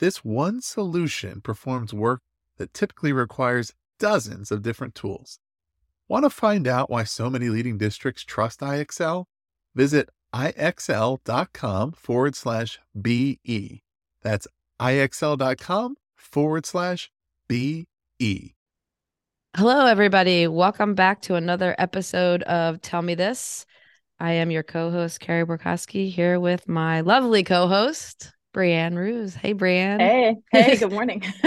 This one solution performs work that typically requires dozens of different tools. Want to find out why so many leading districts trust IXL? Visit ixl.com forward slash BE. That's ixl.com forward slash BE. Hello, everybody. Welcome back to another episode of Tell Me This. I am your co host, Carey Borkowski, here with my lovely co host, Brianne Ruse. Hey, Brianne. Hey, hey, good morning.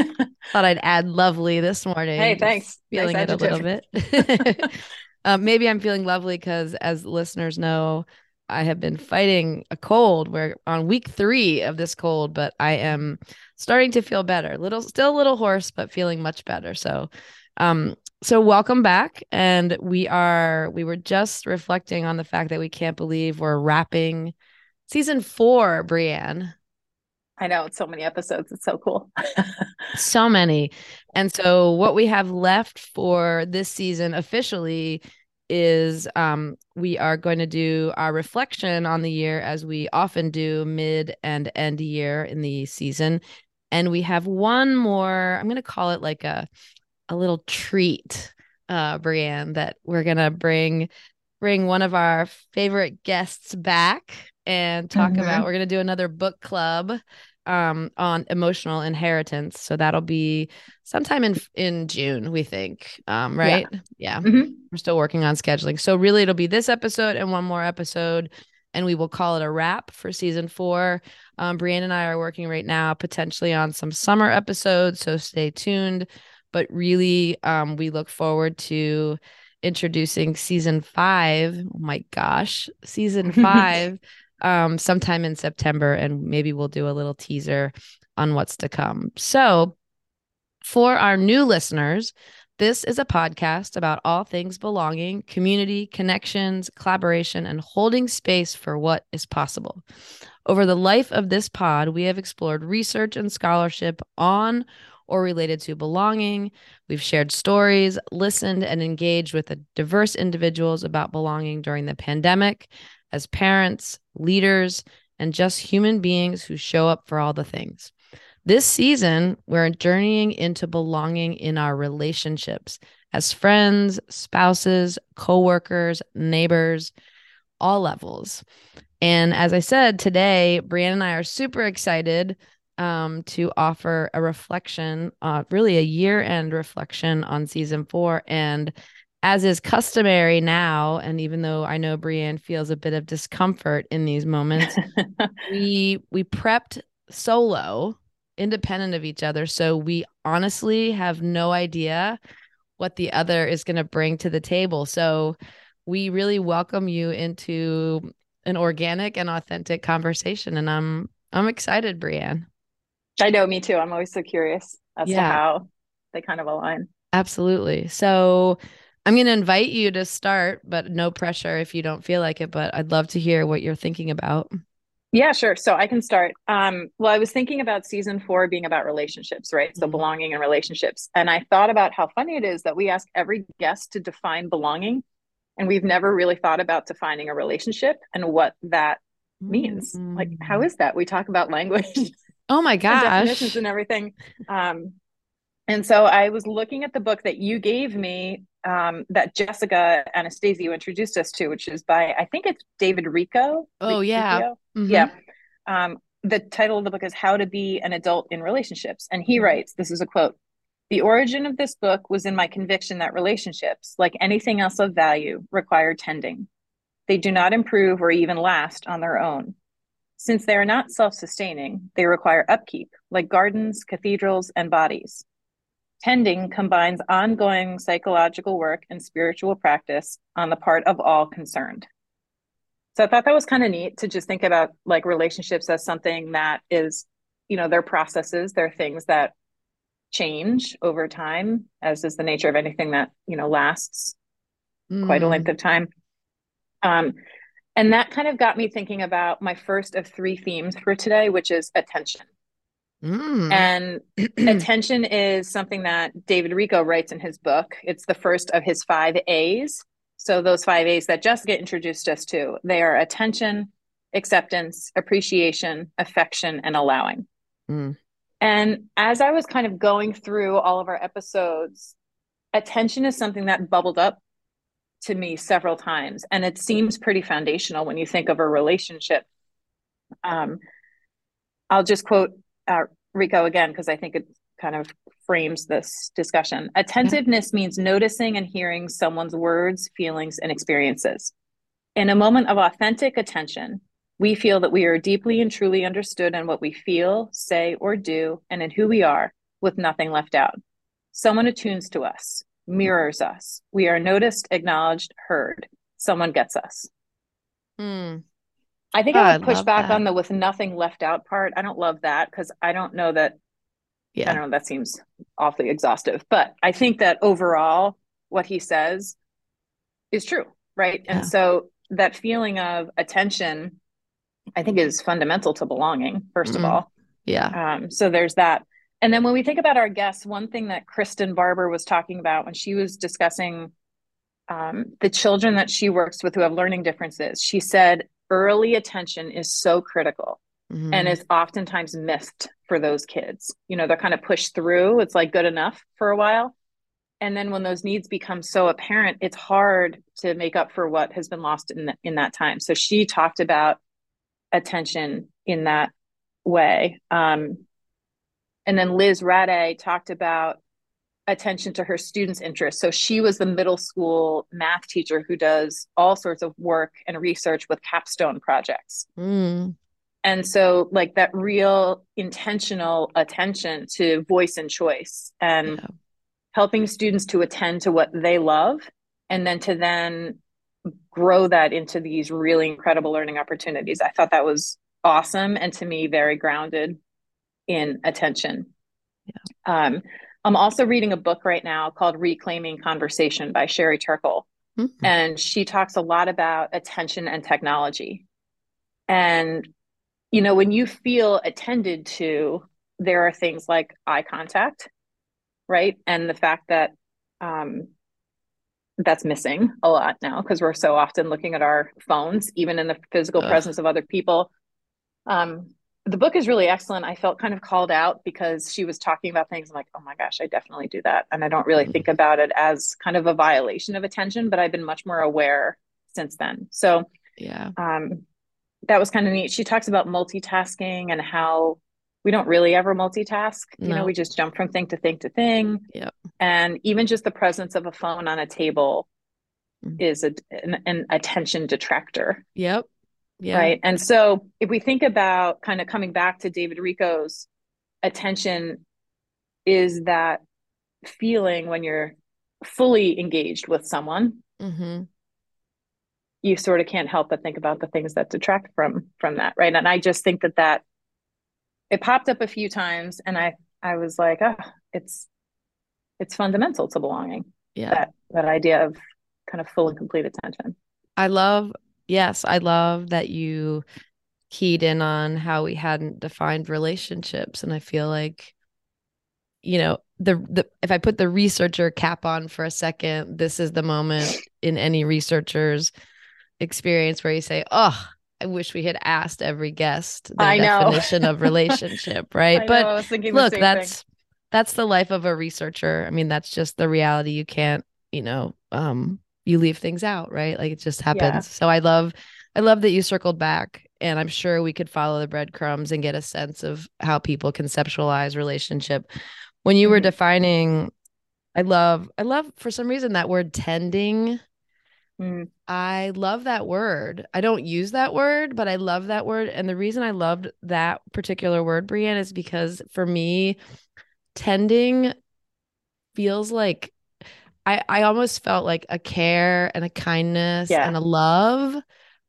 Thought I'd add lovely this morning. Hey, thanks. Feeling nice it a little bit. um, maybe I'm feeling lovely because, as listeners know, I have been fighting a cold. We're on week three of this cold, but I am starting to feel better. Little, still a little hoarse, but feeling much better. So, um, so welcome back. And we are, we were just reflecting on the fact that we can't believe we're wrapping season four, Brianne. I know it's so many episodes. It's so cool. so many. And so what we have left for this season officially is um, we are going to do our reflection on the year as we often do mid and end year in the season. And we have one more, I'm going to call it like a a little treat, uh, Brianne, that we're gonna bring bring one of our favorite guests back and talk mm-hmm. about. We're gonna do another book club um on emotional inheritance so that'll be sometime in in june we think um right yeah, yeah. Mm-hmm. we're still working on scheduling so really it'll be this episode and one more episode and we will call it a wrap for season four um brianne and i are working right now potentially on some summer episodes so stay tuned but really um we look forward to introducing season five oh my gosh season five um, sometime in September, and maybe we'll do a little teaser on what's to come. So, for our new listeners, this is a podcast about all things belonging, community, connections, collaboration, and holding space for what is possible. Over the life of this pod, we have explored research and scholarship on or related to belonging. We've shared stories, listened, and engaged with diverse individuals about belonging during the pandemic, as parents, leaders, and just human beings who show up for all the things. This season, we're journeying into belonging in our relationships as friends, spouses, coworkers, neighbors, all levels. And as I said today, Brianne and I are super excited um, to offer a reflection, uh, really a year end reflection on season four. And as is customary now, and even though I know Brianne feels a bit of discomfort in these moments, we we prepped solo, independent of each other. So we honestly have no idea what the other is going to bring to the table. So we really welcome you into an organic and authentic conversation. And I'm I'm excited, Brianne. I know, me too. I'm always so curious as yeah. to how they kind of align. Absolutely. So I'm going to invite you to start, but no pressure if you don't feel like it. But I'd love to hear what you're thinking about. Yeah, sure. So I can start. Um, well, I was thinking about season four being about relationships, right? So mm-hmm. belonging and relationships. And I thought about how funny it is that we ask every guest to define belonging, and we've never really thought about defining a relationship and what that means. Mm-hmm. Like, how mm. that? We talk about language. Oh my gosh. and definitions and everything. Um, and so I was looking at the book that you gave me um, that Jessica Anastasio introduced us to, which is by I think it's David Richo. Oh yeah, mm-hmm. yeah. Um, the title of the book is How to Be an Adult in Relationships, and he writes, "This is a quote." The origin of this book was in my conviction that relationships, like anything else of value, require tending. They do not improve or even last on their own. Since they are not self sustaining, they require upkeep, like gardens, cathedrals, and bodies. Tending combines ongoing psychological work and spiritual practice on the part of all concerned. So I thought that was kind of neat to just think about like relationships as something that is, you know, they're processes, they're things that change over time, as is the nature of anything that, you know, lasts mm. quite a length mm. of time. Um, and that kind of got me thinking about my first of three themes for today, which is attention. Mm. And attention is something that David Richo writes in his book. It's the first of his five A's. So those five A's that Jessica introduced us to, they are attention, acceptance, appreciation, affection, and allowing. Mm. And as I was kind of going through all of our episodes, attention is something that bubbled up to me several times. And it seems pretty foundational when you think of a relationship. Um, I'll just quote uh, Richo again, because I think it kind of frames this discussion. Attentiveness means noticing and hearing someone's words, feelings, and experiences. In a moment of authentic attention, we feel that we are deeply and truly understood in what we feel, say, or do, and in who we are, with nothing left out. Someone attunes to us, mirrors us. We are noticed, acknowledged, heard. Someone gets us. Mm. I think oh, I would push back that. on the with nothing left out part. I don't love that because I don't know that. Yeah. I don't know. That seems awfully exhaustive. But I think that overall, what he says is true. Right. Yeah. And so that feeling of attention, I think, is fundamental to belonging, 1st mm-hmm. of all. Yeah. Um, so there's that. And then when we think about our guests, one thing that Kristen Barber was talking about when she was discussing um, the children that she works with who have learning differences, she said early attention is so critical mm-hmm. and is oftentimes missed for those kids. You know, they're kind of pushed through, it's like good enough for a while. And then when those needs become so apparent, it's hard to make up for what has been lost in, the, in that time. So she talked about attention in that way. Um, and then Liz Rade talked about attention to her students' interests. So she was the middle school math teacher who does all sorts of work and research with capstone projects. Mm. And so, like that real intentional attention to voice and choice and yeah. helping students to attend to what they love and then to then grow that into these really incredible learning opportunities. I thought that was awesome and to me very grounded in attention. Yeah. Um, I'm also reading a book right now called Reclaiming Conversation by Sherry Turkle. Mm-hmm. And she talks a lot about attention and technology. And, you know, when you feel attended to, there are things like eye contact, right? And the fact that um, that's missing a lot now because we're so often looking at our phones, even in the physical Ugh. presence of other people. Um, the book is really excellent. I felt kind of called out because she was talking about things I'm like, oh my gosh, I definitely do that. And I don't really think about it as kind of a violation of attention, but I've been much more aware since then. So yeah. Um, that was kind of neat. She talks about multitasking and how we don't really ever multitask. No. You know, we just jump from thing to thing to thing. Yep. And even just the presence of a phone on a table mm-hmm. is a, an, an attention detractor. Yep. Yeah. Right. And so if we think about kind of coming back to David Richo's attention is that feeling when you're fully engaged with someone. Mm-hmm. You sort of can't help but think about the things that detract from from that, right? And I just think that that it popped up a few times, and I I was like, oh, it's it's fundamental to belonging. Yeah, that that idea of kind of full and complete attention. I love yes, I love that you keyed in on how we hadn't defined relationships. And I feel like, you know, the, the if I put the researcher cap on for a second, this is the moment in any researcher's experience where you say, Oh, I wish we had asked every guest the I definition of relationship, right? but look, that's thing. that's the life of a researcher. I mean, that's just the reality. You can't, you know, um, you leave things out, right? Like it just happens. Yeah. So I love I love that you circled back and I'm sure we could follow the breadcrumbs and get a sense of how people conceptualize relationship. When you mm-hmm. were defining I love I love for some reason that word tending mm. I love that word. I don't use that word, but I love that word. And the reason I loved that particular word, Brianne, is because for me, tending feels like I I almost felt like a care and a kindness yeah. and a love,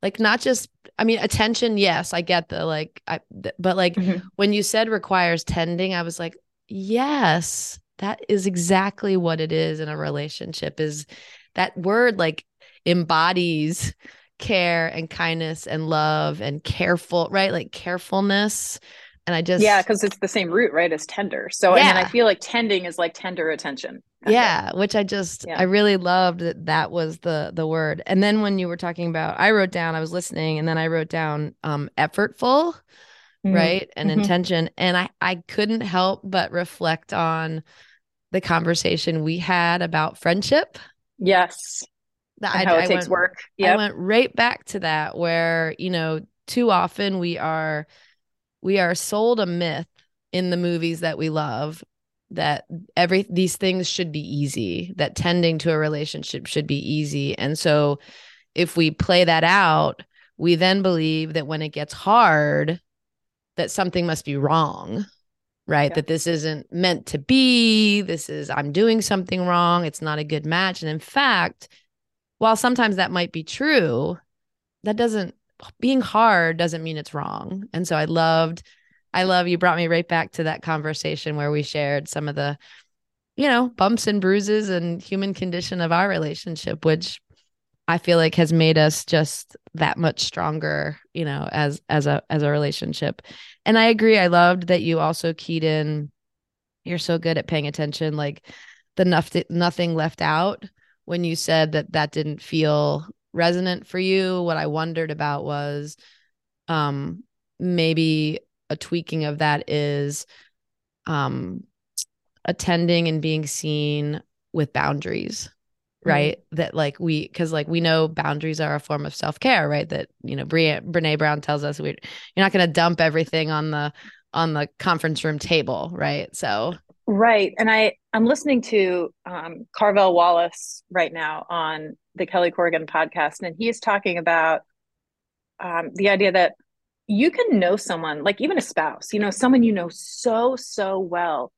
like not just I mean, attention, yes, I get the like, I, th- but like Mhm. when you said requires tending, I was like, yes, that is exactly what it is in a relationship. Is that word like embodies care and kindness and love and careful, right? Like carefulness. And I just, yeah, because it's the same root, right? As tender. So I mean, I feel like tending is like tender attention. of. yeah which i just Yeah. i really loved that that was the the word and then when you were talking about i wrote down i was listening and then i wrote down um effortful Mhm. right and Mhm. intention and i i couldn't help but reflect on the conversation we had about friendship Yes. that I, how it I takes went, work. I Yeah. went right back to that where you know too often we are we are sold a myth in the movies that we love that every these things should be easy that tending to a relationship should be easy. And so if we play that out we then believe that when it gets hard that something must be wrong right? Yeah. that this isn't meant to be. This is i'm doing something wrong. It's not a good match. And in fact while sometimes that might be true that doesn't being hard doesn't mean it's wrong. And so i loved i love you brought me right back to that conversation where we shared some of the you know bumps and bruises and human condition of our relationship which i feel like has made us just that much stronger you know as as a as a relationship. And i agree i loved that you also keyed in you're so good at paying attention like the nothing nothing left out when you said that that didn't feel resonant for you. What i wondered about was um maybe a tweaking of that is um attending and being seen with boundaries Mhm. right? That like we because like we know boundaries are a form of self-care right? That you know Bre- brene brown tells us we you're not going to dump everything on the on the conference room table right? So. Right. And I, I'm listening to um, Carvell Wallace right now on the Kelly Corrigan podcast, and he is talking about um, the idea that you can know someone, like even a spouse, you know, someone you know so, so well,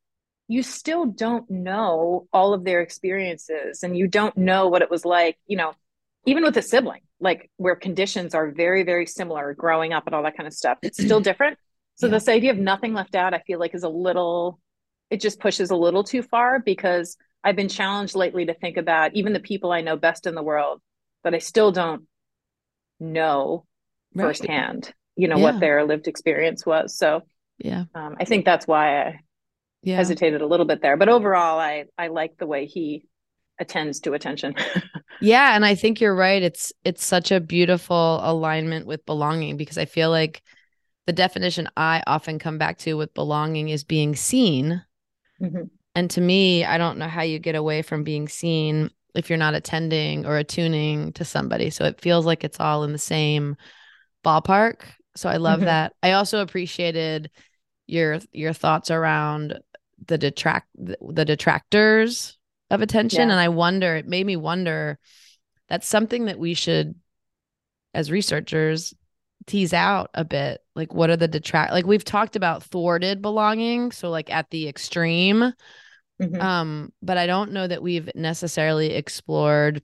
you still don't know all of their experiences and you don't know what it was like, you know, even with a sibling, like where conditions are very, very similar growing up and all that kind of stuff. It's still different. So Yeah. this idea of nothing left out, I feel like is a little, it just pushes a little too far because I've been challenged lately to think about even the people I know best in the world, but I still don't know Right. firsthand, you know, Yeah. what their lived experience was. So yeah um, I think that's why I yeah hesitated a little bit there. But overall, I I like the way he attends to attention. Yeah, and I think you're right. It's it's such a beautiful alignment with belonging because I feel like the definition I often come back to with belonging is being seen. Mhm. And to me, I don't know how you get away from being seen if you're not attending or attuning to somebody. So it feels like it's all in the same ballpark. So I love Mhm. that. I also appreciated your your thoughts around the detract the detractors of attention Yeah. and I wonder it made me wonder that's something that we should as researchers tease out a bit like what are the detract like we've talked about thwarted belonging so like at the extreme Mhm. um but i don't know that we've necessarily explored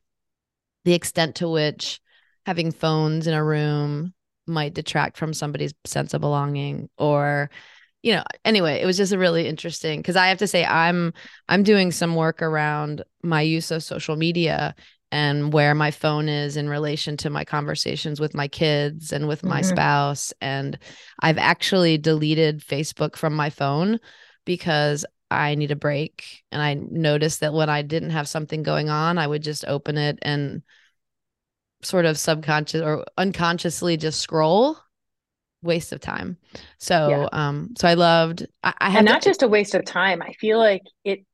the extent to which having phones in a room might detract from somebody's sense of belonging or you know anyway it was just a really interesting because i have to say i'm i'm doing some work around my use of social media and where my phone is in relation to my conversations with my kids and with my Mhm. spouse and i've actually deleted facebook from my phone because I need a break. And I noticed that when I didn't have something going on, I would just open it and sort of subconscious or unconsciously just scroll. Waste of time. So, Yeah. um, so I loved. I, I and to- not just a waste of time. I feel like it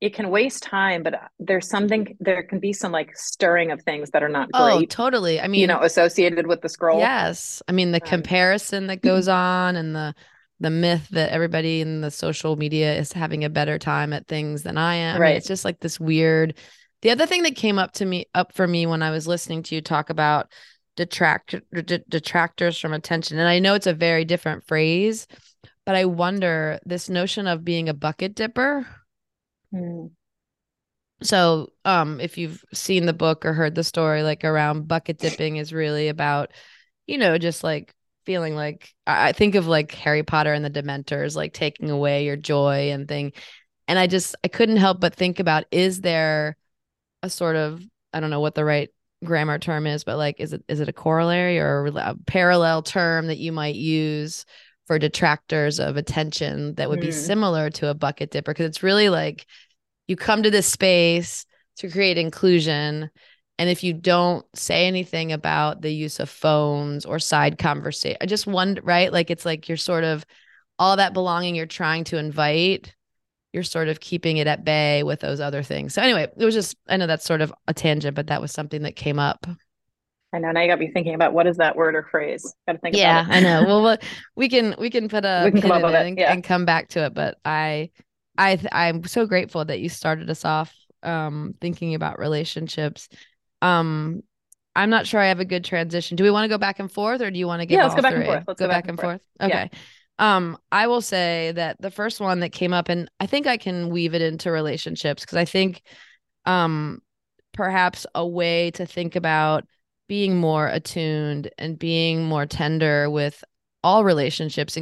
it can waste time, but there's something there can be some like stirring of things that are not oh, totally. I mean, you know, associated with the scroll. Yes. I mean the Um, comparison that goes on and the the myth that everybody in the social media is having a better time at things than I am. I mean, Right. it's just like this weird. The other thing that came up to me up for me when I was listening to you talk about detract d- detractors from attention and I know it's a very different phrase, but I wonder this notion of being a bucket dipper. Mm. So, um, if you've seen the book or heard the story, like around bucket dipping is really about, you know, just like feeling like I think of like Harry Potter and the Dementors, like taking away your joy and thing. And I just I couldn't help but think about is there a sort of I don't know what the right grammar term is, but like is it is it a corollary or a parallel term that you might use for detractors of attention that would mm. be similar to a bucket dipper? Because it's really like you come to this space to create inclusion and if you don't say anything about the use of phones or side conversation, I just wonder, right? Like it's like you're sort of all that belonging you're trying to invite, you're sort of keeping it at bay with those other things. So anyway, it was just I know that's sort of a tangent, but that was something that came up. I know now you got me thinking about what is that word or phrase. Got to think. Yeah, I know. Well, we can we can put a we can come up it, and, yeah. and come back to it. But I I I'm so grateful that you started us off um thinking about relationships um i'm not sure i have a good transition. Do we want to go back and forth or do you want to get yeah let's go back and forth. Let's go, go back, back, and forth, forth. okay. Yeah. um i will say that the first one that came up and i think i can weave it into relationships because i think um perhaps a way to think about being more attuned and being more tender with all relationships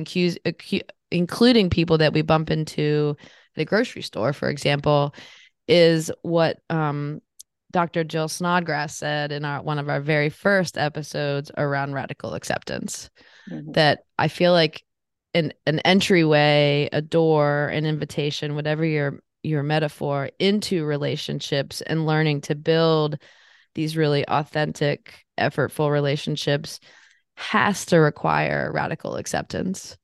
including people that we bump into at a grocery store for example is what um Dr. Jill Snodgrass said in our one of our very first episodes around radical acceptance mm-hmm. that I feel like an an entryway, a door, an invitation, whatever your your metaphor into relationships and learning to build these really authentic, effortful relationships has to require radical acceptance.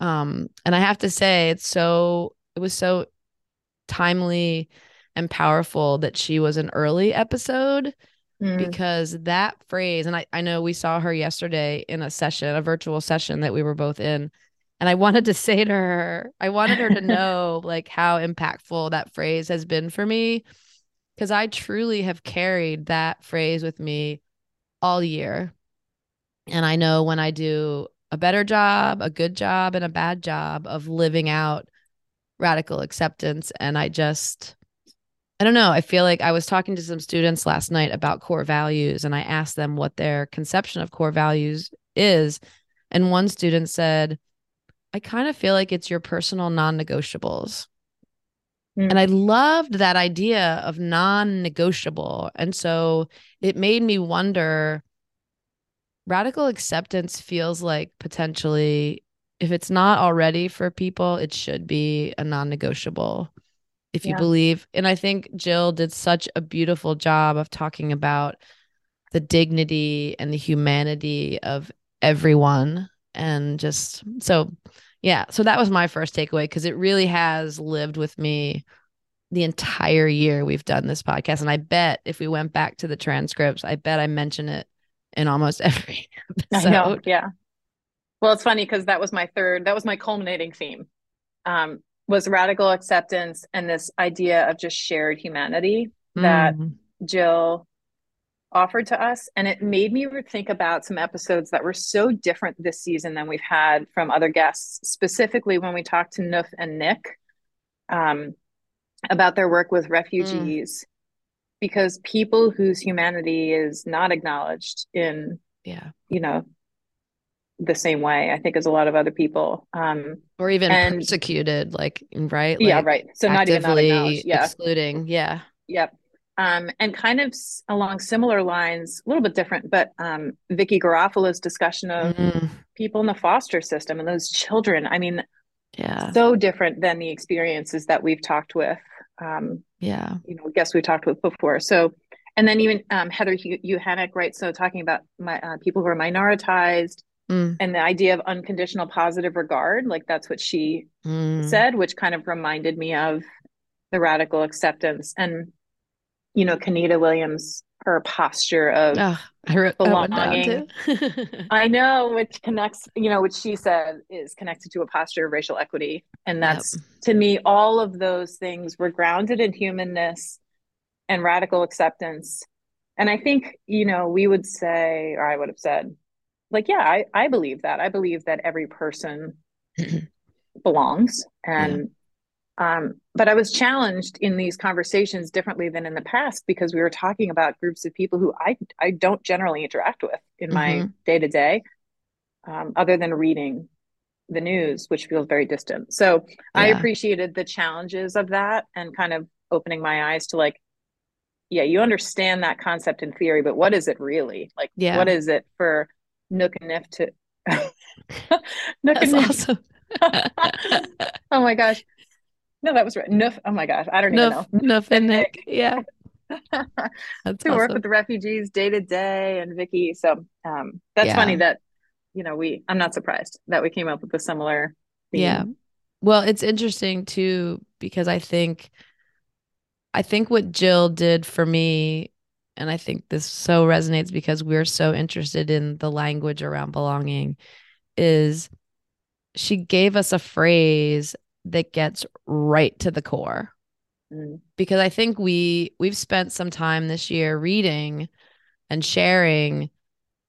Um, and I have to say, it's so it was so timely and powerful that she was an early episode mm. because that phrase, and I, I know we saw her yesterday in a session, a virtual session that we were both in. And I wanted to say to her, I wanted her to know like how impactful that phrase has been for me. Cause I truly have carried that phrase with me all year. And I know when I do a better job, a good job, and a bad job of living out radical acceptance. And I just, I don't know. I feel like I was talking to some students last night about core values and I asked them what their conception of core values is. And one student said, I kind of feel like it's your personal non negotiables. Mm. And I loved that idea of non negotiable. And so it made me wonder radical acceptance feels like potentially, if it's not already for people, it should be a non negotiable if you yeah. believe. And I think Jill did such a beautiful job of talking about the dignity and the humanity of everyone. And just so, yeah. So that was my first takeaway because it really has lived with me the entire year we've done this podcast. And I bet if we went back to the transcripts, I bet I mention it in almost every episode. I know. Yeah. Well, it's funny because that was my third, that was my culminating theme. Um, was radical acceptance and this idea of just shared humanity that mm. Jill offered to us. And it made me think about some episodes that were so different this season than we've had from other guests, specifically when we talked to Noof and Nick um, about their work with refugees. Mm. Because people whose humanity is not acknowledged in, yeah, you know, the same way i think as a lot of other people um or even and, persecuted like right? Like yeah right. So not even not yeah. excluding. Yeah. Yep. Um and kind of along similar lines a little bit different but um vicki garofalo's discussion of mm. people in the foster system and those children i mean yeah. so different than the experiences that we've talked with um yeah. you know guests we talked with before. So and then even um, Heather Uhanick, right? So talking about my uh, people who are minoritized, Mm. And the idea of unconditional positive regard, like that's what she mm. said, which kind of reminded me of the radical acceptance. And, you know, Kenita Williams, her posture of oh, I wrote belonging. I know, which connects, you know, which she said is connected to a posture of racial equity. And that's yep. to me, all of those things were grounded in humanness and radical acceptance. And I think, you know, we would say, or I would have said, like yeah i i believe that i believe that every person belongs and Um, but I was challenged in these conversations differently than in the past because we were talking about groups of people who I I don't generally interact with in my day to day, other than reading the news, which feels very distant. So yeah. I appreciated the challenges of that and kind of opening my eyes to like, yeah, you understand that concept in theory, but what is it really? Like, yeah. what is it for Nook and Nif to Nook That's and? Awesome. oh my gosh. No, that was right. Noof. Oh my gosh. I don't Noof, even know. Noof and Nick. Yeah. to awesome. work with the refugees day to day and Vicky. So um, that's yeah. funny that you know, we I'm not surprised that we came up with a similar theme. Yeah. Well, it's interesting too because I think I think what Jill did for me and I think this so resonates because we're so interested in the language around belonging is she gave us a phrase that gets right to the core. Mm. Because I think we we've spent some time this year reading and sharing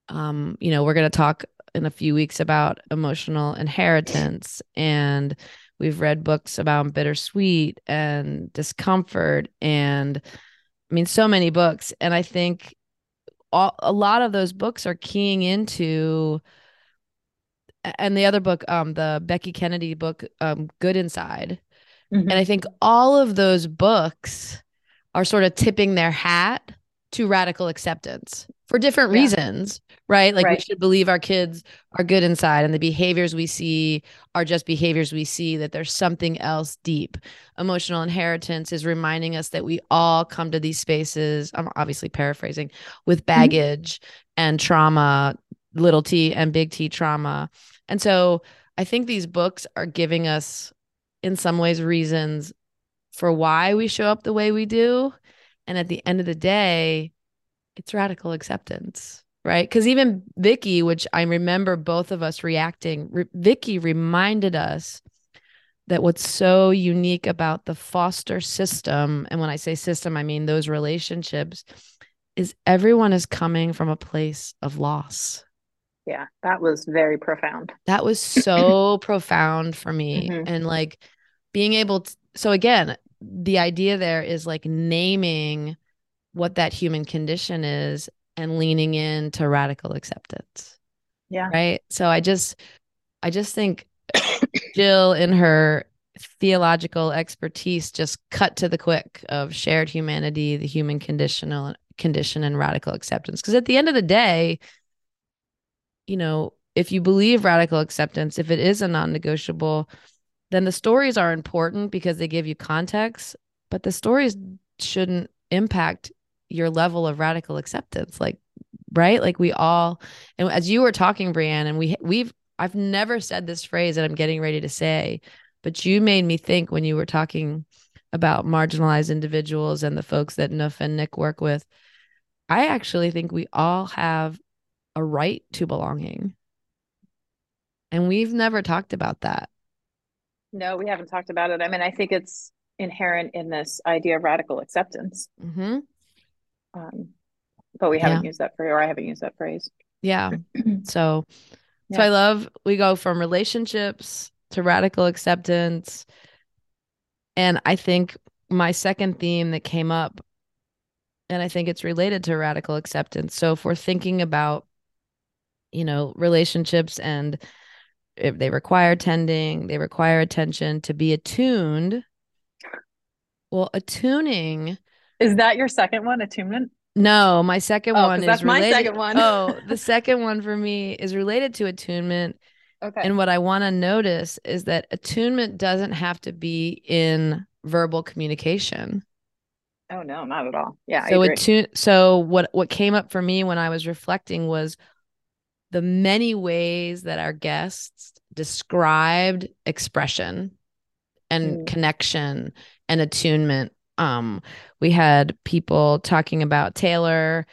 um you know, we're going to talk in a few weeks about emotional inheritance and we've read books about bittersweet and discomfort and i mean so many books and i think all, a lot of those books are keying into and the other book um the becky kennedy book um good inside mm-hmm. and i think all of those books are sort of tipping their hat to radical acceptance for different yeah. reasons, right? Like right. we should believe our kids are good inside and the behaviors we see are just behaviors we see, that there's something else deep. Emotional inheritance is reminding us that we all come to these spaces, I'm obviously paraphrasing, with mm-hmm. baggage mm-hmm. and trauma, little t and big T trauma. And so I think these books are giving us, in some ways, reasons for why we show up the way we do. And at the end of the day, it's radical acceptance right? Because even vicky which i remember both of us reacting re- vicky reminded us that what's so unique about the foster system and when i say system i mean those relationships is everyone is coming from a place of loss. Yeah that was very profound. That was so profound for me. Mm-hmm. and like being able to so again the idea there is like naming what that human condition is and leaning into radical acceptance. Yeah. Right. So I just, I just think Jill in her theological expertise just cut to the quick of shared humanity, the human conditional condition and radical acceptance. Because at the end of the day, you know, if you believe radical acceptance, if it is a non-negotiable, then the stories are important because they give you context, but the stories shouldn't impact your level of radical acceptance like right? Like we all and as you were talking brianne and we we've i've never said this phrase that i'm getting ready to say but you made me think when you were talking about marginalized individuals and the folks that Noof and Nick work with. I actually think we all have a right to belonging. And we've never talked about that no we haven't talked about it i mean i think it's inherent in this idea of radical acceptance mm-hmm. Um, but we haven't yeah. used that phrase, or I haven't used that phrase. Yeah. so, yeah. so I love we go from relationships to radical acceptance, and I think my second theme that came up, and I think it's related to radical acceptance. So if we're thinking about, you know, relationships and if they require tending, they require attention to be attuned. Well, attuning is that your second one, attunement? No, my second oh, one is that's related. my second one. oh, the second one for me is related to attunement. Okay. And what I want to notice is that attunement doesn't have to be in verbal communication. Oh no, not at all. Yeah. So attune so what what came up for me when I was reflecting was the many ways that our guests described expression and mm. connection and attunement. Um we had people talking about taylor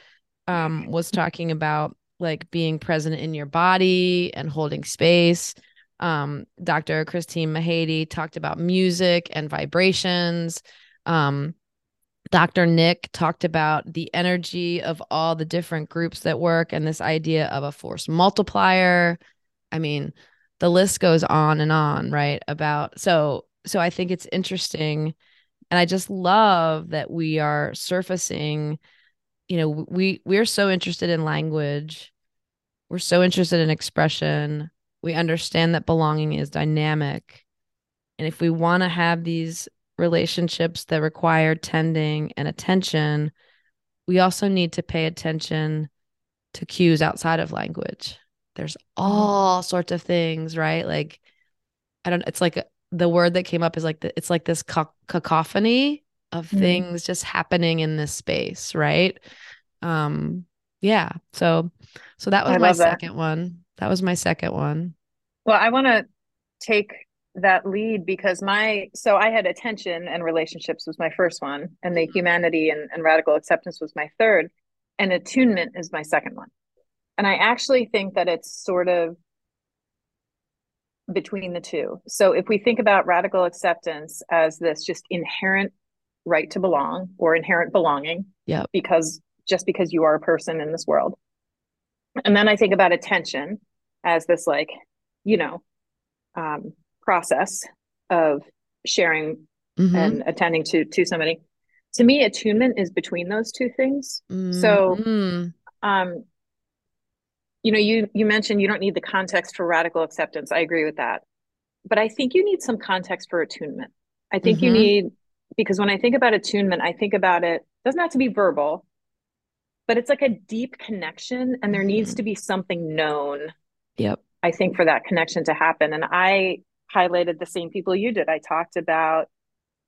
um was talking about like being present in your body and holding space. Um dr christine mahady talked about music and vibrations. Um dr nick talked about the energy of all the different groups that work and this idea of a force multiplier. I mean the list goes on and on right about so so I think it's interesting. And I just love that we are surfacing you know we we're so interested in language. We're so interested in expression. We understand that belonging is dynamic. And if we want to have these relationships that require tending and attention we also need to pay attention to cues outside of language there's Mm-hmm. all sorts of things right like i don't it's like the word that came up is like the, it's like this ca- cacophony of Mhm. things just happening in this space right um yeah so so that was I my love that. second one that was my second one Well, I want to take that lead because my so I had attention and relationships was my first one, and the humanity and, and radical acceptance was my third, and attunement is my second one. And I actually think that it's sort of between the two. So if we think about radical acceptance as this just inherent right to belong or inherent belonging, yeah, because just because you are a person in this world. And then I think about attention as this like, you know, um, process of sharing Mhm. and attending to to somebody. To me, attunement is between those two things. so- Mhm. Um, you know, you you mentioned you don't need the context for radical acceptance. I agree with that, but I think you need some context for attunement. I think you Mhm. need because when I think about attunement, I think about it doesn't have to be verbal, but it's like a deep connection, and there needs Mhm. to be something known yep I think for that connection to happen. And I highlighted the same people you did. I talked about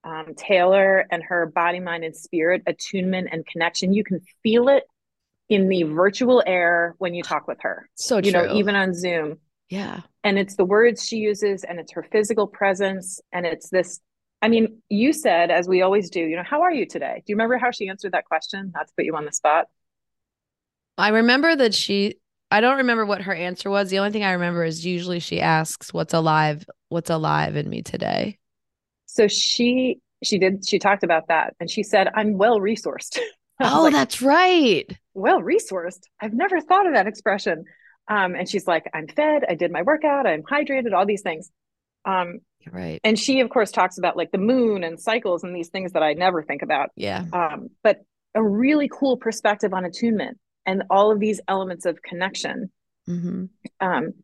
um, Taylor and her body, mind, and spirit attunement and connection. You can feel it in the virtual air when you talk with her, so you true know, even on Zoom. yeah And it's the words she uses and it's her physical presence. And it's this. I mean, you said, as we always do, you know, how are you today? Do you remember how she answered that question? Not to put you on the spot. I remember that she I don't remember what her answer was. The only thing I remember is usually she asks what's alive what's alive in me today. So she she did she talked about that and she said, I'm well resourced. Oh, like, that's right. well resourced. I've never thought of that expression. Um, and she's like, I'm fed, I did my workout, I'm hydrated, all these things. Um, right. and she, of course, talks about like the moon and cycles and these things that I never think about. Yeah. Um, but a really cool perspective on attunement and all of these elements of connection. hmm Um,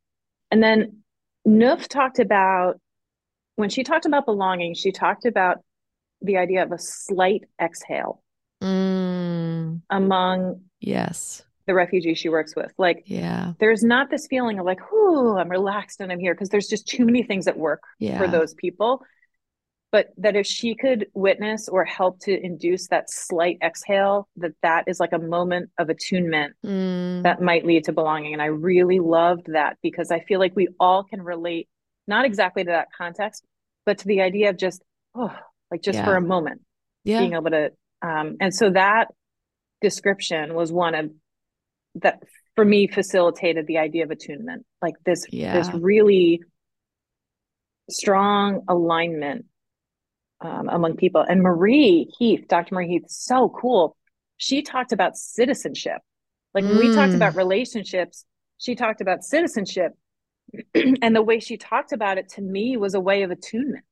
and then Noof talked about when she talked about belonging, she talked about the idea of a slight exhale Mm, among yes. the refugees she works with. Like Yeah. there's not this feeling of like, "Ooh, I'm relaxed and I'm here," because there's just too many things at work Yeah. for those people. But that if she could witness or help to induce that slight exhale, that that is like a moment of attunement Mm, that might lead to belonging. And I really loved that because I feel like we all can relate, not exactly to that context, but to the idea of just, oh, like just for a moment yeah. being able to um and so that description was one of that for me facilitated the idea of attunement like this this really strong alignment um, among people. And marie heath dr marie heath so cool. She talked about citizenship. Like when we talked Mm. about relationships she talked about citizenship. And the way she talked about it to me was a way of attunement.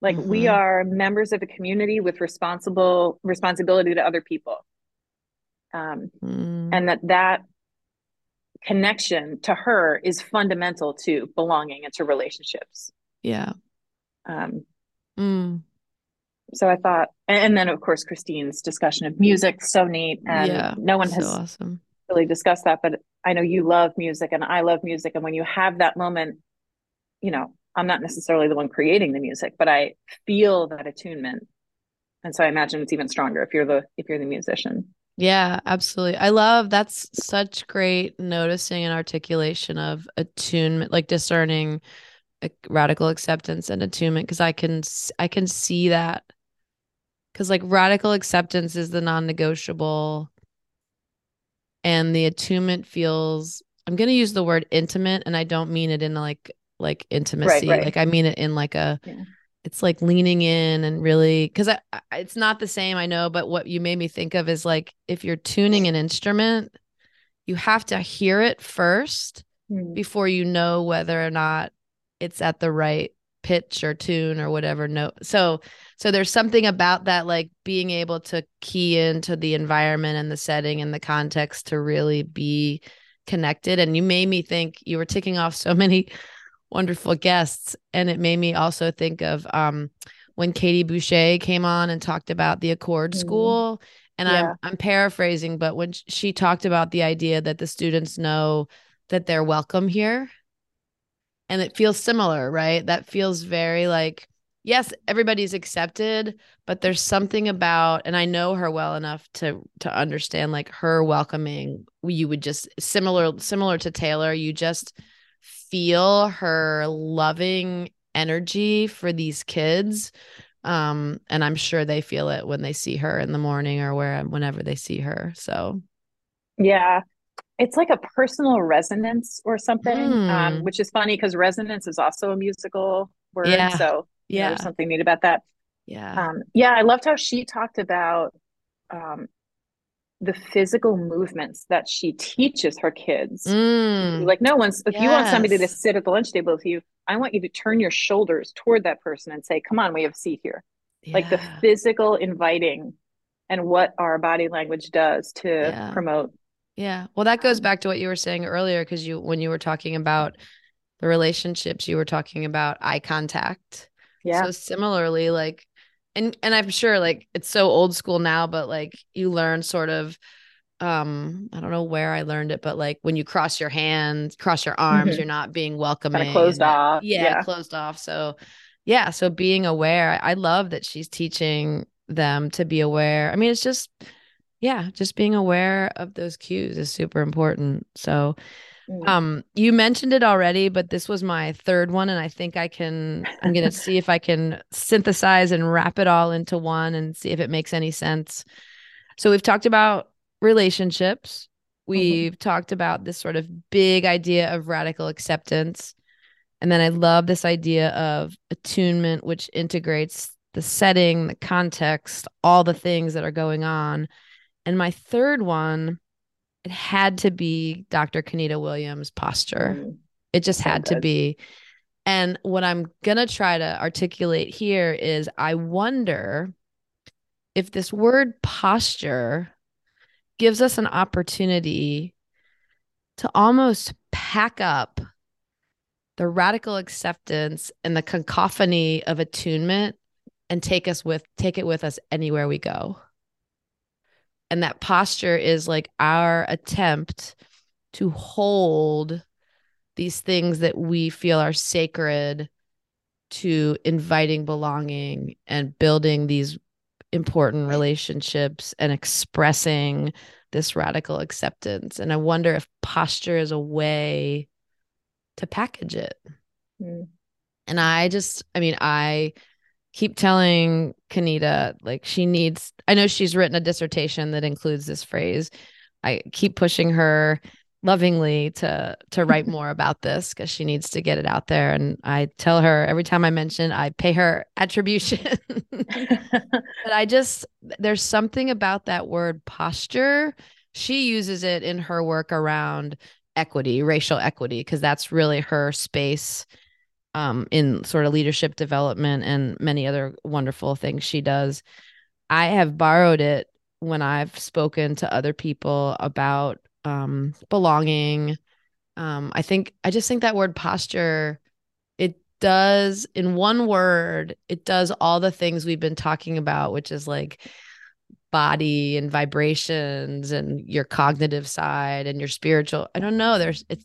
Like we Mhm. are members of a community with responsible responsibility to other people. Um, Mm, and that that connection to her is fundamental to belonging and to relationships. Yeah. um, Mm, so i thought and then of course christine's discussion of music so neat and yeah. no one so has awesome. really discussed that but i know you love music and i love music and when you have that moment you know i'm not necessarily the one creating the music but i feel that attunement and so i imagine it's even stronger if you're the if you're the musician Yeah, absolutely. I love that's such great noticing and articulation of attunement, like discerning radical acceptance and attunement because I can I can see that because like radical acceptance is the non-negotiable and the attunement feels I'm going to use the word intimate and I don't mean it in like like intimacy right. like I mean it in like a Yeah. it's like leaning in and really because I, I- it's not the same i know but what you made me think of is like if you're tuning an instrument you have to hear it first Mm. before you know whether or not it's at the right pitch or tune or whatever note. So so there's something about that like being able to key into the environment and the setting and the context to really be connected and you made me think you were ticking off so many wonderful guests and it made me also think of um when Katie Boucher came on and talked about the Accord mm-hmm. School and yeah. I'm I'm paraphrasing but when she talked about the idea that the students know that they're welcome here and it feels similar right? That feels very like yes everybody's accepted but there's something about and i know her well enough to to understand like her welcoming you would just similar similar to taylor you just feel her loving energy for these kids um and i'm sure they feel it when they see her in the morning or where whenever they see her so. Yeah it's like a personal resonance or something um, hmm. which is funny because resonance is also a musical word yeah. so yeah there's something neat about that yeah um, yeah i loved how she talked about um, the physical movements that she teaches her kids mm. like no one's if yes. you want somebody to sit at the lunch table with you i want you to turn your shoulders toward that person and say come on we have a seat here yeah. like the physical inviting and what our body language does to yeah. promote yeah. Well, that goes back to what you were saying earlier because you when you were talking about the relationships, you were talking about eye contact. Yeah. So similarly, like and and I'm sure like it's so old school now, but like you learn sort of um I don't know where I learned it, but like when you cross your hands, cross your arms, mm-hmm. you're not being welcoming. Kind of closed off. Yeah, yeah, closed off. So yeah, so being aware. I love that she's teaching them to be aware. I mean, it's just yeah, just being aware of those cues is super important. So, mm. um, you mentioned it already, but this was my third one, and I think I can. I'm gonna see if I can synthesize and wrap it all into one, and see if it makes any sense. So we've talked about relationships. Mm-hmm. We've mm-hmm. talked about this sort of big idea of radical acceptance. And then I love this idea of attunement, which integrates the setting, the context, all the things that are going on and my third one, it had to be Dr. Kenita Williams' posture. Mm, it just so had good. to be. And what I'm going to try to articulate here is I wonder if this word posture gives us an opportunity to almost pack up the radical acceptance and the cacophony of attunement and take us with take it with us anywhere we go and that posture is like our attempt to hold these things that we feel are sacred to inviting belonging and building these important relationships and expressing this radical acceptance. And i wonder if posture is a way to package it. Mm. and i just i mean i keep telling Kenita like she needs I know she's written a dissertation that includes this phrase. I keep pushing her lovingly to to write more about this cuz she needs to get it out there and I tell her every time I mention I pay her attribution. but I just there's something about that word posture. She uses it in her work around equity, racial equity because that's really her space um, in sort of leadership development and many other wonderful things she does. I have borrowed it when I've spoken to other people about um, belonging. Um, I think I just think that word posture it does in one word it does all the things we've been talking about, which is like body and vibrations and your cognitive side and your spiritual. I don't know. There's it's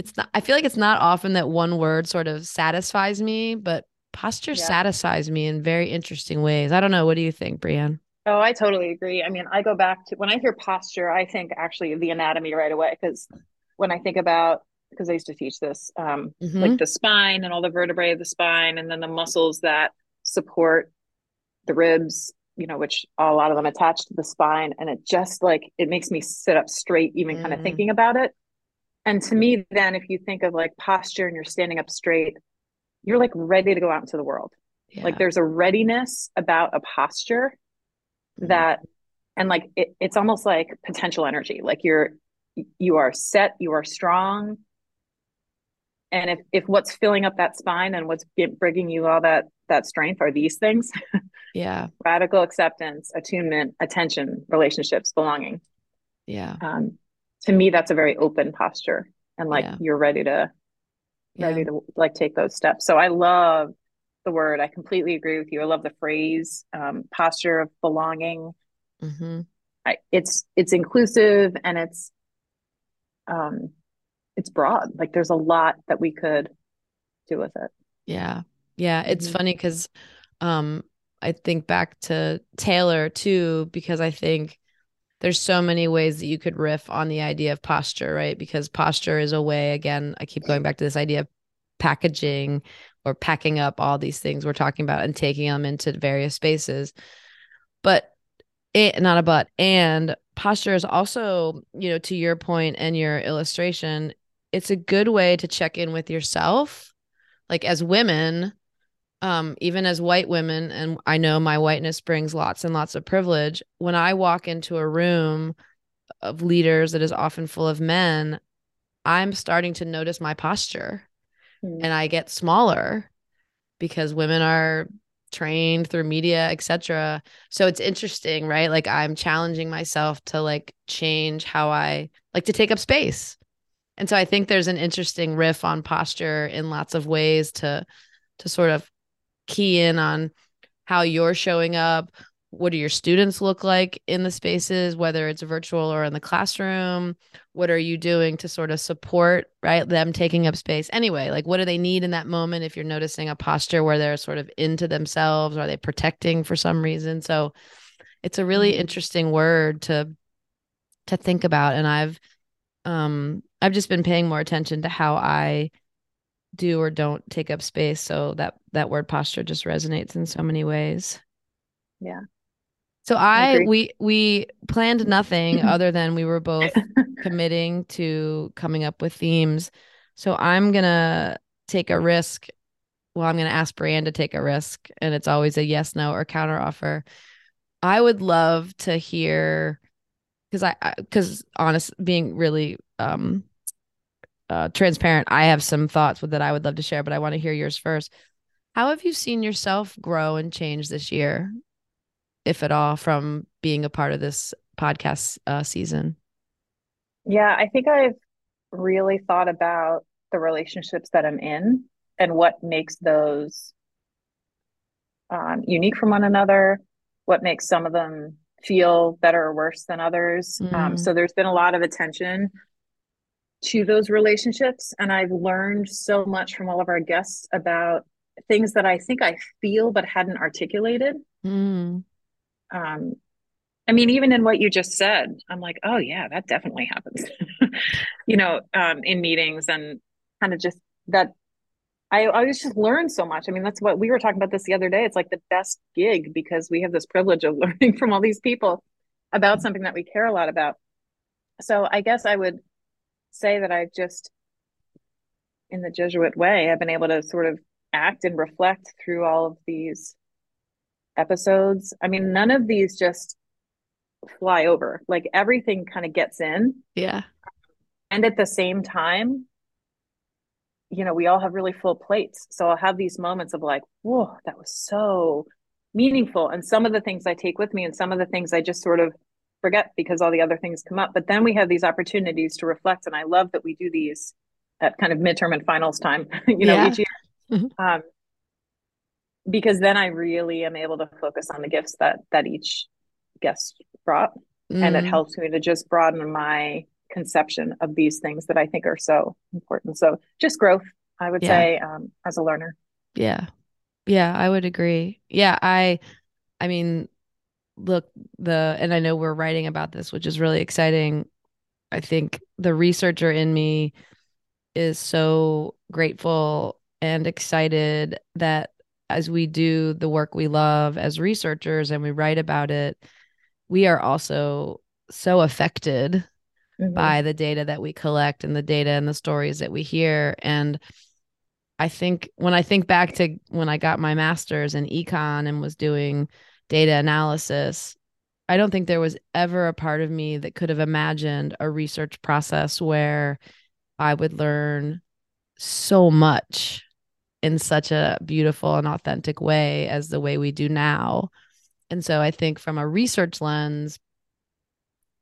it's not i feel like it's not often that one word sort of satisfies me but posture yeah. satisfies me in very interesting ways i don't know what do you think Brianne oh i totally agree i mean i go back to when i hear posture i think actually the anatomy right away because when i think about because i used to teach this um, mm-hmm. like the spine and all the vertebrae of the spine and then the muscles that support the ribs you know which a lot of them attach to the spine and it just like it makes me sit up straight even mm. kind of thinking about it and to me, then, if you think of like posture and you're standing up straight, you're like ready to go out into the world. Yeah. Like there's a readiness about a posture mm-hmm. that, and like it, it's almost like potential energy. Like you're, you are set, you are strong. and if if what's filling up that spine and what's bringing you all that that strength are these things yeah radical acceptance attunement attention relationships belonging yeah um to me that's a very open posture and like Yeah. you're ready to yeah ready to like take those steps so i love the word i completely agree with you i love the phrase um posture of belonging hmm I, it's it's inclusive and it's um it's broad like there's a lot that we could do with it Yeah. Yeah. It's Mhm. funny because um I think back to Taylor too, because I think there's so many ways that you could riff on the idea of posture, right? Because posture is a way, again, I keep going back to this idea of packaging or packing up all these things we're talking about and taking them into various spaces. But it, not a but, and posture is also, you know, to your point and your illustration, it's a good way to check in with yourself. Like as women, um, even as white women, and I know my whiteness brings lots and lots of privilege. When I walk into a room of leaders that is often full of men, I'm starting to notice my posture Mm. and I get smaller because women are trained through media, etc. So it's interesting, right? Like I'm challenging myself to like change how I like to take up space. And so I think there's an interesting riff on posture in lots of ways to to sort of key in on how you're showing up. What do your students look like in the spaces, whether it's virtual or in the classroom? What are you doing to sort of support, right? Them taking up space. Anyway, like what do they need in that moment if you're noticing a posture where they're sort of into themselves? Are they protecting for some reason? So it's a really Mhm. interesting word to to think about. And I've um I've just been paying more attention to how I do or don't take up space. So that that word posture just resonates in so many ways. Yeah. So I I we we planned nothing other than we were both committing to coming up with themes. So I'm gonna take a risk. Well, I'm gonna ask Brianne to take a risk, and it's always a yes, no, or counter offer. I would love to hear because I because honest being really um uh transparent, I have some thoughts that I would love to share, but I want to hear yours first. How have you seen yourself grow and change this year, if at all, from being a part of this podcast uh, season? Yeah, I think I've really thought about the relationships that I'm in and what makes those um, unique from one another, what makes some of them feel better or worse than others. Um, Mm. so there's been a lot of attention to those relationships. And I've learned so much from all of our guests about things that I think I feel but hadn't articulated. Mm. Um, I mean, even in what you just said, I'm like, oh yeah, that definitely happens. you know, um, in meetings and kind of just that I always just learn so much. I mean, that's what we were talking about this the other day. It's like the best gig because we have this privilege of learning from all these people about something that we care a lot about. So I guess I would say that I've just, in the Jesuit way, I've been able to sort of act and reflect through all of these episodes. I mean, none of these just fly over. Like everything kind of gets in. Yeah. And at the same time, you know, we all have really full plates. So I'll have these moments of like, whoa, that was so meaningful. And some of the things I take with me and some of the things I just sort of forget because all the other things come up. But then we have these opportunities to reflect. And I love that we do these at kind of midterm and finals time, you know, Yeah. each year. Mhm. Um, because then I really am able to focus on the gifts that that each guest brought and it Mm. helps me to just broaden my conception of these things that I think are so important. So just growth, I would Yeah. say, um, as a learner. Yeah. Yeah, I would agree. Yeah, I I mean, look, the and I know we're writing about this, which is really exciting. I think the researcher in me is so grateful and excited that as we do the work we love as researchers and we write about it, we are also so affected Mhm. by the data that we collect and the data and the stories that we hear. And I think when I think back to when I got my master's in econ and was doing data analysis, I don't think there was ever a part of me that could have imagined a research process where I would learn so much in such a beautiful and authentic way as the way we do now. And so I think from a research lens,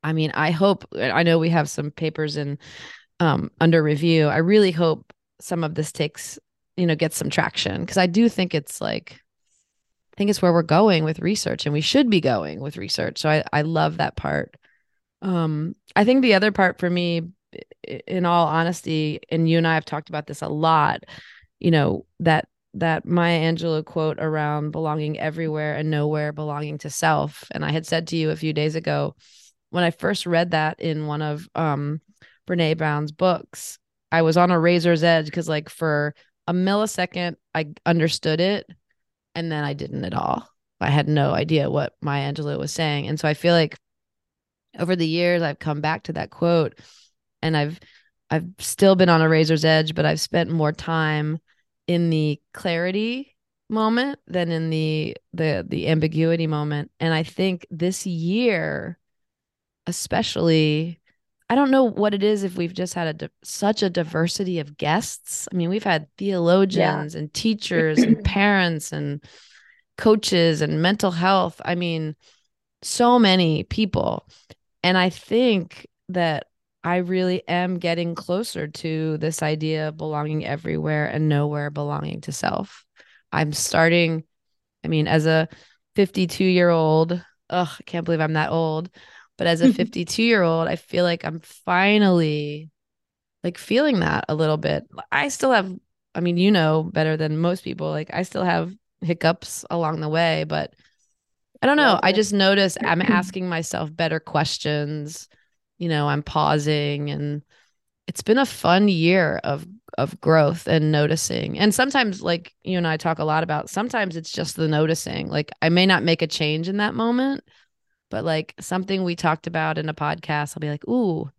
I mean, I hope I know we have some papers in um, under review. I really hope some of this takes, you know, gets some traction because I do think it's like I think it's where we're going with research and we should be going with research. So I, I love that part. Um, I think the other part for me, in all honesty, and you and I have talked about this a lot, you know, that that Maya Angelou quote around belonging everywhere and nowhere, belonging to self. And I had said to you a few days ago when I first read that in one of um, Brene Brown's books, I was on a razor's edge because, like, for a millisecond, I understood it, and then I didn't at all. I had no idea what Maya Angelou was saying, and so I feel like over the years I've come back to that quote, and I've I've still been on a razor's edge, but I've spent more time in the clarity moment than in the the the ambiguity moment and i think this year especially i don't know what it is if we've just had a di- such a diversity of guests i mean we've had theologians yeah. and teachers and parents and coaches and mental health i mean so many people and i think that I really am getting closer to this idea of belonging everywhere and nowhere belonging to self. I'm starting, I mean, as a 52 year old, ugh, I can't believe I'm that old. But as a 52 year old, I feel like I'm finally like feeling that a little bit. I still have, I mean, you know better than most people, like I still have hiccups along the way, but I don't know. I just notice I'm asking myself better questions you know, I'm pausing and it's been a fun year of of growth and noticing. And sometimes like you and I talk a lot about sometimes it's just the noticing. Like I may not make a change in that moment, but like something we talked about in a podcast, I'll be like, "Ooh,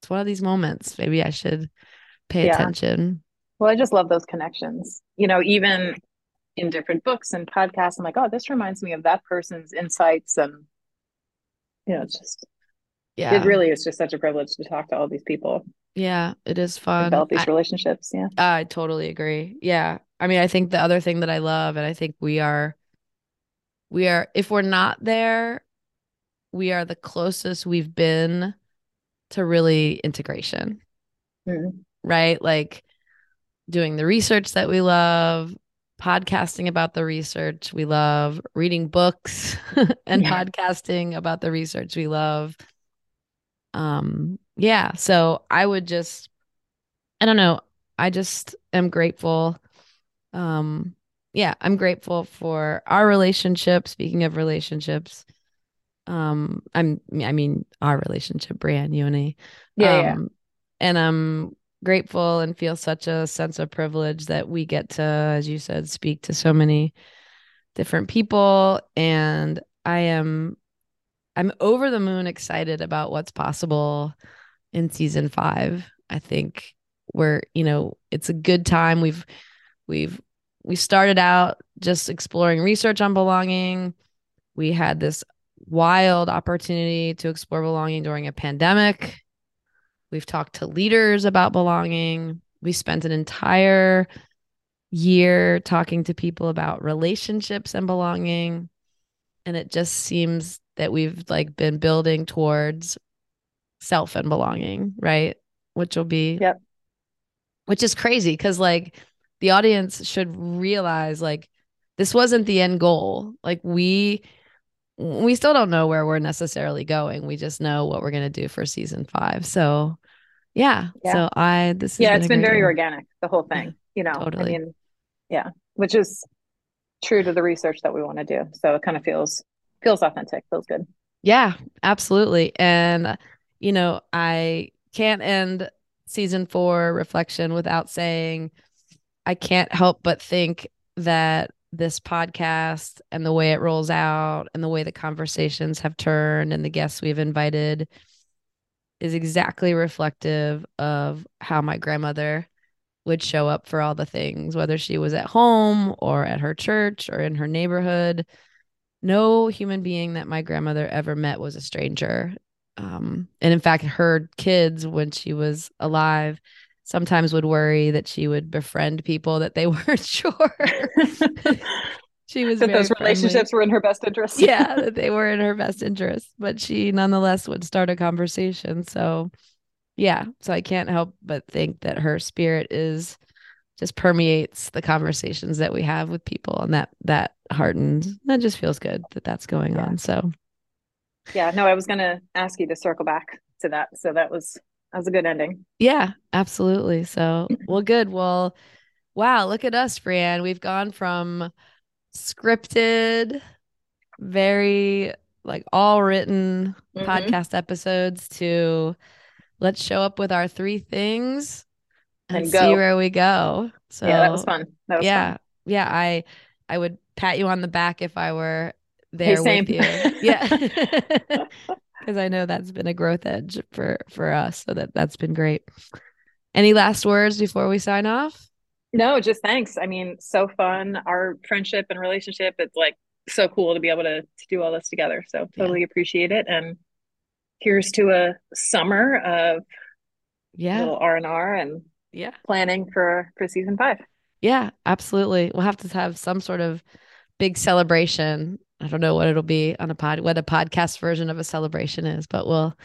it's one of these moments. Maybe I should pay yeah. attention." Well, I just love those connections. You know, even in different books and podcasts, I'm like, "Oh, this reminds me of that person's insights and you know, it's just yeah it really is just such a privilege to talk to all these people yeah it is fun develop these I, relationships yeah i totally agree yeah i mean i think the other thing that i love and i think we are we are if we're not there we are the closest we've been to really integration mm-hmm. right like doing the research that we love podcasting about the research we love reading books and yeah. podcasting about the research we love um yeah so i would just i don't know i just am grateful um yeah i'm grateful for our relationship speaking of relationships um i'm i mean our relationship Brianne you and I. yeah, um, yeah. and i'm grateful and feel such a sense of privilege that we get to as you said speak to so many different people and i am I'm over the moon excited about what's possible in season five. I think we're, you know, it's a good time. We've we've we started out just exploring research on belonging. We had this wild opportunity to explore belonging during a pandemic. We've talked to leaders about belonging. We spent an entire year talking to people about relationships and belonging. And it just seems that we've like been building towards self and belonging, right? Which will be yep. which is crazy because like the audience should realize like this wasn't the end goal. Like we we still don't know where we're necessarily going. We just know what we're gonna do for season five. So yeah. yeah. So I this yeah, it's been very year. organic, the whole thing. You know, totally. I mean, yeah, which is true to the research that we want to do. So it kind of feels feels authentic, feels good. Yeah, absolutely. And, you know, I can't end season four reflection without saying I can't help but think that this podcast and the way it rolls out and the way the conversations have turned and the guests we've invited is exactly reflective of how my grandmother would show up for all the things, whether she was at home or at her church or in her neighborhood no human being that my grandmother ever met was a stranger. Um, and in fact, her kids, when she was alive, sometimes would worry that she would befriend people that they weren't sure. she was that those friendly. relationships were in her best interest. yeah, that they were in her best interest, but she nonetheless would start a conversation. So, yeah, so I can't help but think that her spirit is just permeates the conversations that we have with people and that that heartens that just feels good that that's going Yeah. on so yeah. No, I was going to ask you to circle back to that. So that was that was a good ending. Yeah, absolutely. So, well, good. Well, wow, look at us, Brianne. We've gone from scripted, very like all written Mhm. podcast episodes to let's show up with our three things and, And see where we go. So, yeah, that was fun. That was yeah, fun. yeah. I I would pat you on the back if I were there same. with you. Yeah. Because I know that's been a growth edge for for us. So that that's been great. Any last words before we sign off? No, just thanks. I mean, so fun. Our friendship and relationship, it's like so cool to be able to, to do all this together. So totally appreciate it. And here's to a summer of Yeah. little R and R and Yeah. planning for for season five. Yeah, absolutely. We'll have to have some sort of big celebration. I don't know what it'll be on a pod what a podcast version of a celebration is, but we'll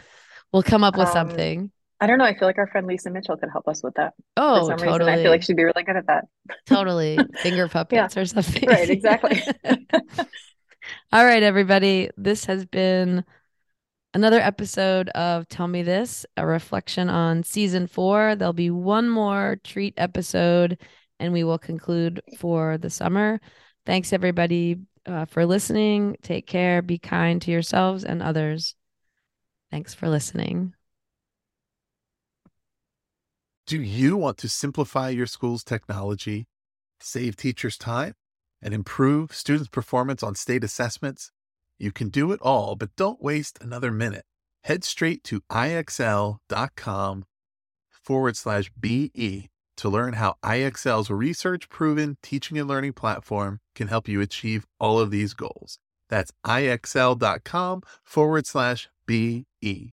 we'll come up with Um, something. I don't know. I feel like our friend Lisa Mitchell could help us with that. Oh, totally. reason, I feel like she'd be really good at that. totally finger puppets or something. Right, exactly. All right, everybody. This has been another episode of Tell Me This, a reflection on season four. There'll be one more treat episode, and we will conclude for the summer. Thanks, everybody, uh, for listening. Take care. Be kind to yourselves and others. Thanks for listening. Do you want to simplify your school's technology, save teachers time, and improve students' performance on state assessments? You can do it all, but don't waste another minute. Head straight to ixl.com forward slash BE to learn how IXL's research proven teaching and learning platform can help you achieve all of these goals. That's ixl.com forward slash BE.